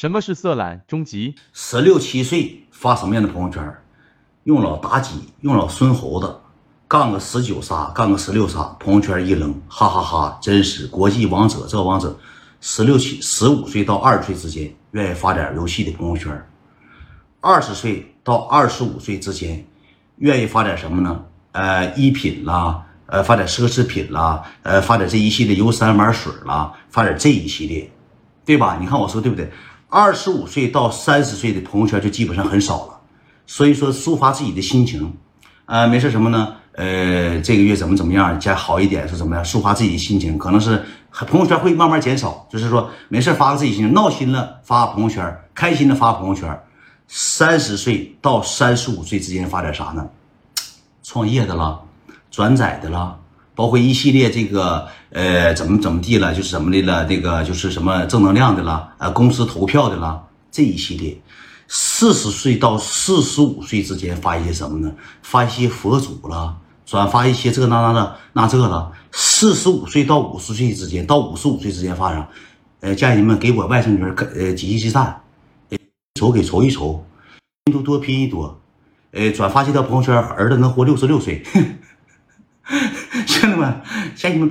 什么是色懒？终极十六七岁发什么样的朋友圈？用老妲己，用老孙猴子，干个十九杀，干个十六杀，朋友圈一扔，哈哈哈！真实国际王者这王者，十六七十五岁到二十岁之间愿意发点游戏的朋友圈，二十岁到二十五岁之间愿意发点什么呢？呃，衣品啦，呃，发点奢侈品啦，呃，发点这一系列游山玩水啦，发点这一系列，对吧？你看我说对不对？二十五岁到三十岁的朋友圈就基本上很少了，所以说抒发自己的心情，呃，没事什么呢？呃，这个月怎么怎么样，加好一点是怎么样？抒发自己的心情，可能是朋友圈会慢慢减少，就是说没事发个自己心情，闹心了发朋友圈，开心的发朋友圈。三十岁到三十五岁之间发点啥呢？创业的啦，转载的啦。包括一系列这个呃怎么怎么地了，就是什么的了，那个就是什么正能量的了，呃公司投票的了，这一系列，四十岁到四十五岁之间发一些什么呢？发一些佛祖了，转发一些这那那的那这了。四十五岁到五十岁之间，到五十五岁之间发上，呃家人们给我外甥女儿呃集一集赞，筹给筹一筹，拼多多拼一多，呃转发这条朋友圈，儿子能活六十六岁。们，向你们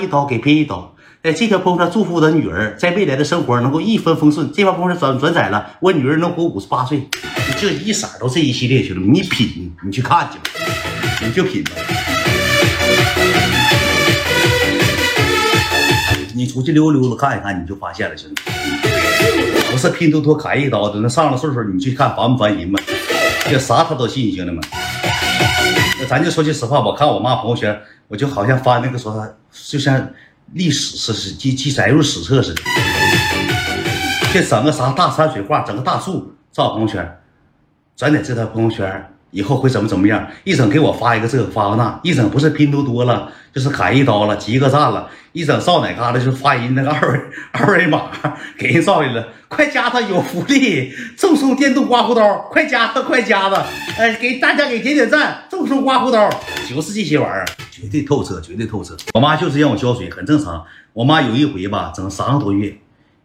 一刀给拼一刀！哎，这条朋友圈祝福我的女儿在未来的生活能够一帆风顺。这条朋友圈转转载了，我女儿能活五十八岁。你这一色都这一系列，兄弟们，你品，你去看去吧，你就品。你出去溜达溜达看一看，你就发现了，兄弟。不是拼多多砍一刀的，那上了岁数，你去看烦不烦人吧？这啥他都信，兄弟们。那 咱就说句实话，我看我妈朋友圈，我就好像发那个说，就像历史似的，记记载入史册似的。这整个啥大山水画，整个大树照朋友圈，咱得知道朋友圈。以后会怎么怎么样？一整给我发一个这个发个那，一整不是拼多多了，就是砍一刀了，集个赞了，一整上哪嘎达就发人那个二维 二维码给人照来了，快加他有福利，赠送电动刮胡刀，快加他，快加他，哎，给大家给点点赞，赠送刮胡刀，就是这些玩意儿，绝对透彻，绝对透彻。我妈就是让我浇水，很正常。我妈有一回吧，整三个多月，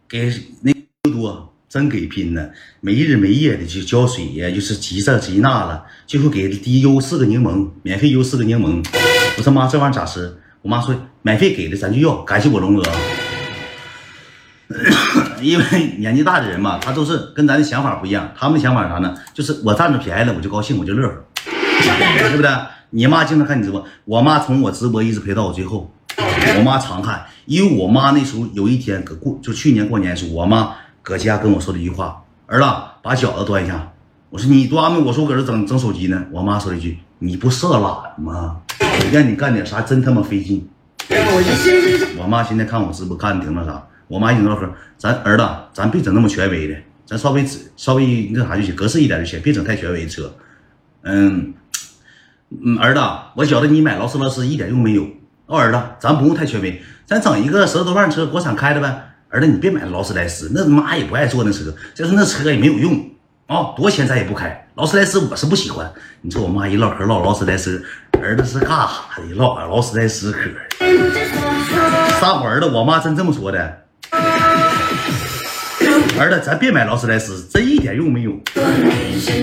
给那多。真给拼了，没日没夜的就浇水呀，就是急这急那了，最后给滴优四个柠檬，免费邮四个柠檬。我说妈，这玩意咋吃？我妈说免费给的，咱就要。感谢我龙哥，因为年纪大的人嘛，他都是跟咱的想法不一样。他们的想法啥呢？就是我占着便宜了，我就高兴，我就乐呵，对不对？你妈经常看你直播，我妈从我直播一直陪到我最后，我妈常看，因为我妈那时候有一天搁过，就去年过年的时候，我妈。搁家跟我说了一句话：“儿子，把饺子端一下。”我说：“你端呗？”我说：“我搁这整整手机呢。”我妈说了一句：“你不色懒吗？让你干点啥真他妈费劲。”我妈现在看我直播看的挺那啥。我妈一直唠嗑：“咱儿子，咱别整那么权威的，咱稍微稍微那啥就行，格式一点就行，别整太权威的车。”嗯嗯，儿子，我觉得你买劳斯莱斯一点用没有。哦，儿子，咱不用太权威，咱整一个十多万车，国产开的呗。儿子，你别买劳斯莱斯，那妈也不爱坐那车，再说那车也没有用啊，多少钱咱也不开。劳斯莱斯我是不喜欢。你说我妈一唠嗑唠劳斯莱斯，儿子是干啥的？唠劳斯莱斯嗑。撒谎儿子，我妈真这么说的。儿子，咱别买劳斯莱斯，真一点用没有。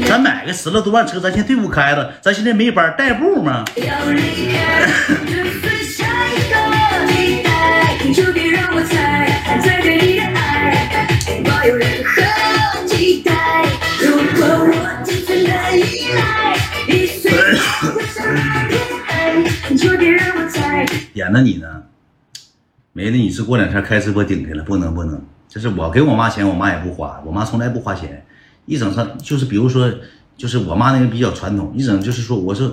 咱买个十来多万车，咱先队伍开了，咱现在没班代步吗？演的你呢？没了，你是过两天开直播顶去了，不能不能。就是我给我妈钱，我妈也不花，我妈从来不花钱。一整上就是比如说，就是我妈那个比较传统，一整就是说，我是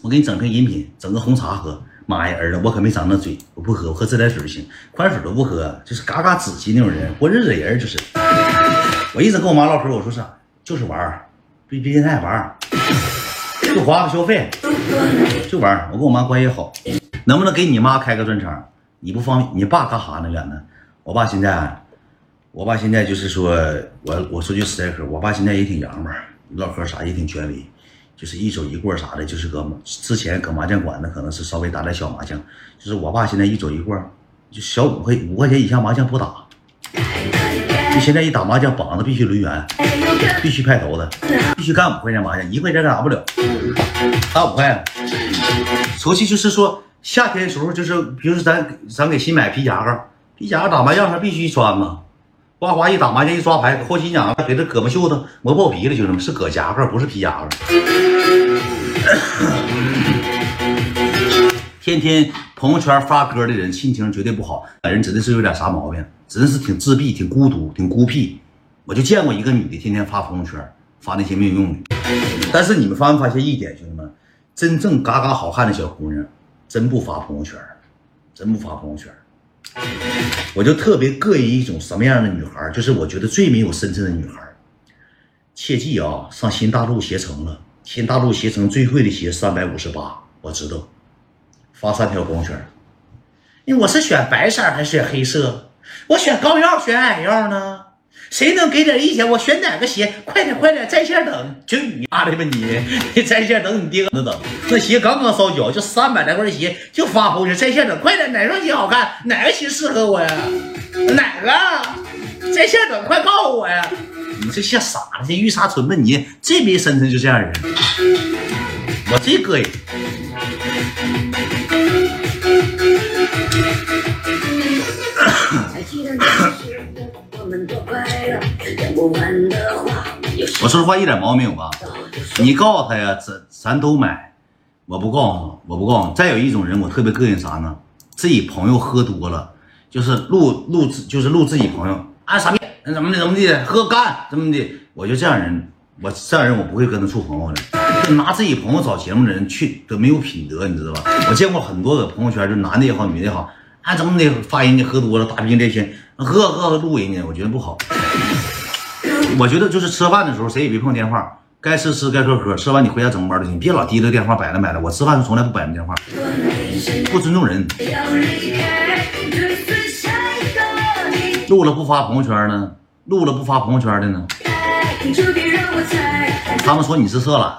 我给你整瓶饮品，整个红茶喝。妈呀，儿子，我可没长那嘴，我不喝，我喝自来水就行，矿泉水都不喝，就是嘎嘎仔细那种人，过日子人就是。我一直跟我妈唠嗑，我说啥，就是玩儿，别别太玩儿，就花个消费，就玩儿。我跟我妈关系好，能不能给你妈开个专场？你不方便，你爸干啥呢？远呢？我爸现在，我爸现在就是说，我我说句实在话，我爸现在也挺洋嘛，唠嗑啥也挺权威，就是一走一过啥的，就是搁之前搁麻将馆呢，可能是稍微打点小麻将，就是我爸现在一走一过，就小五块五块钱以下麻将不打。就现在一打麻将，膀子必须抡圆，必须拍头的，必须干五块钱麻将，一块钱干不了，打五块。出去就是说，夏天时候就是，比如咱咱给新买皮夹克，皮夹克打麻将上必须穿嘛。呱呱一打麻将一抓牌，后心讲给这胳膊袖子磨爆皮了，兄弟们是搁夹克，不是皮夹克。天天朋友圈发歌的人，心情绝对不好。本人真的是有点啥毛病，真的是挺自闭、挺孤独、挺孤僻。我就见过一个女的，天天发朋友圈，发那些没有用的。但是你们发没发现一点，兄弟们，真正嘎嘎好看的小姑娘，真不发朋友圈，真不发朋友圈。我就特别膈应一种什么样的女孩，就是我觉得最没有深圳的女孩。切记啊，上新大陆携程了，新大陆携程最贵的鞋三百五十八，我知道。发三条朋友圈，我是选白色还是选黑色？我选高腰选矮腰呢？谁能给点意见？我选哪个鞋？快点快点，在线等！就你妈的吧你！你 在线等你爹搁那等，那鞋刚刚烧脚，就三百来块鞋，就发朋友圈在线等，快点，哪双鞋好看？哪个鞋适合我呀？哪个？在线等，快告诉我呀！你这像傻子，这玉沙纯吧你？这没深沉就这样人，我这膈应。我说实话一点毛病没有吧？你告诉他呀，咱咱都买，我不告诉他，我不告诉。再有一种人，我特别膈应啥呢？自己朋友喝多了，就是录录就是录自己朋友啊傻逼，怎么的怎么的，喝干怎么的？我就这样人，我这样人我不会跟他处朋友的。就拿自己朋友找节目的人去都没有品德，你知道吧？我见过很多个朋友圈，就男的也好，女的也好，啊怎么的发人家喝多了大病这些，喝喝录人家，我觉得不好。我觉得就是吃饭的时候，谁也别碰电话，该吃吃，该喝喝。吃完你回家整包就行，别老提着电话摆了摆了。我吃饭时从来不摆着电话，不尊重人。录了不发朋友圈呢？录了不发朋友圈的呢？他们说你是色懒，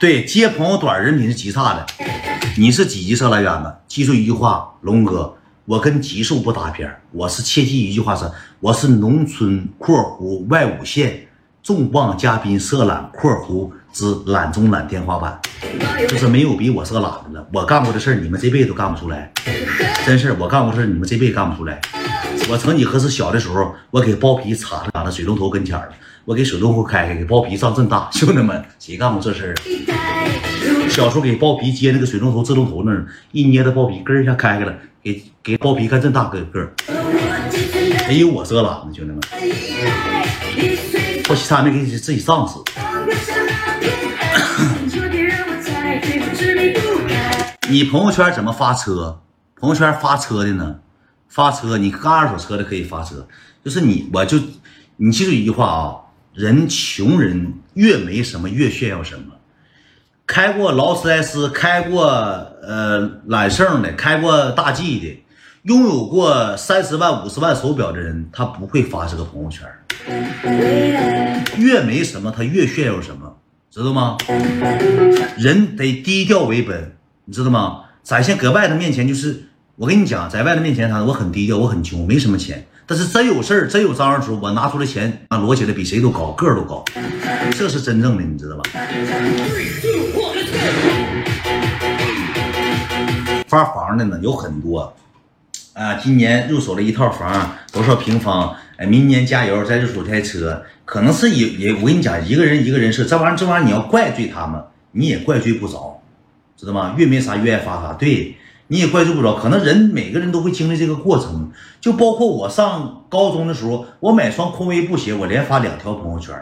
对，接朋友短，人品是极差的。你是几级色懒远子？记住一句话，龙哥。我跟级数不搭边我是切记一句话是，我是农村（括弧外五县）重磅嘉宾色懒（括弧之懒中懒天花板），就是没有比我色懒的了。我干过的事儿，你们这辈子都干不出来，真事我干过事儿，你们这辈子干不出来。我曾几何时小的时候，我给包皮插在水龙头跟前了，我给水龙头开开，给包皮胀这么大，兄弟们，谁干过这事儿？小时候给包皮接那个水龙头自动头那儿，一捏的包皮咯一下开开了。给给包皮干这大个个儿，没有我这懒呢，兄弟们，后期他没给自己上死。你朋友圈怎么发车？朋友圈发车的呢？发车，你干二手车的可以发车，就是你，我就你记住一句话啊，人穷人越没什么越炫耀什么。开过劳斯莱斯、开过呃揽胜的、开过大 G 的，拥有过三十万、五十万手表的人，他不会发这个朋友圈。越没什么，他越炫耀什么，知道吗？人得低调为本，你知道吗？展现搁外头面前就是，我跟你讲，在外头面前啥，我很低调，我很穷，没什么钱。但是真有事儿、真有脏的时候，我拿出来钱，啊，摞起来比谁都高，个儿都高，这是真正的，你知道吧？发房的呢有很多，啊，今年入手了一套房，多少平方？哎，明年加油再入手台车，可能是也也，我跟你讲，一个人一个人事，这玩意儿这玩意儿你要怪罪他们，你也怪罪不着，知道吗？越没啥越爱发啥，对，你也怪罪不着。可能人每个人都会经历这个过程，就包括我上高中的时候，我买双匡威布鞋，我连发两条朋友圈，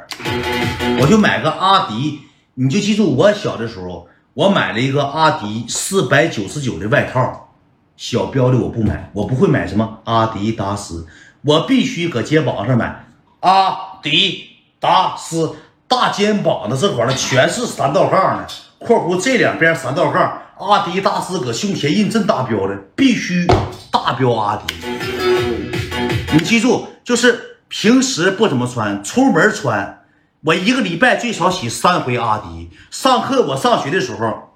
我就买个阿迪，你就记住我小的时候。我买了一个阿迪四百九十九的外套，小标的我不买，我不会买什么阿迪达斯，我必须搁肩膀上买阿迪达斯，大肩膀的这块呢全是三道杠的，括弧这两边三道杠，阿迪大师搁胸前印这大标的，必须大标阿迪。你记住，就是平时不怎么穿，出门穿。我一个礼拜最少洗三回阿迪。上课，我上学的时候，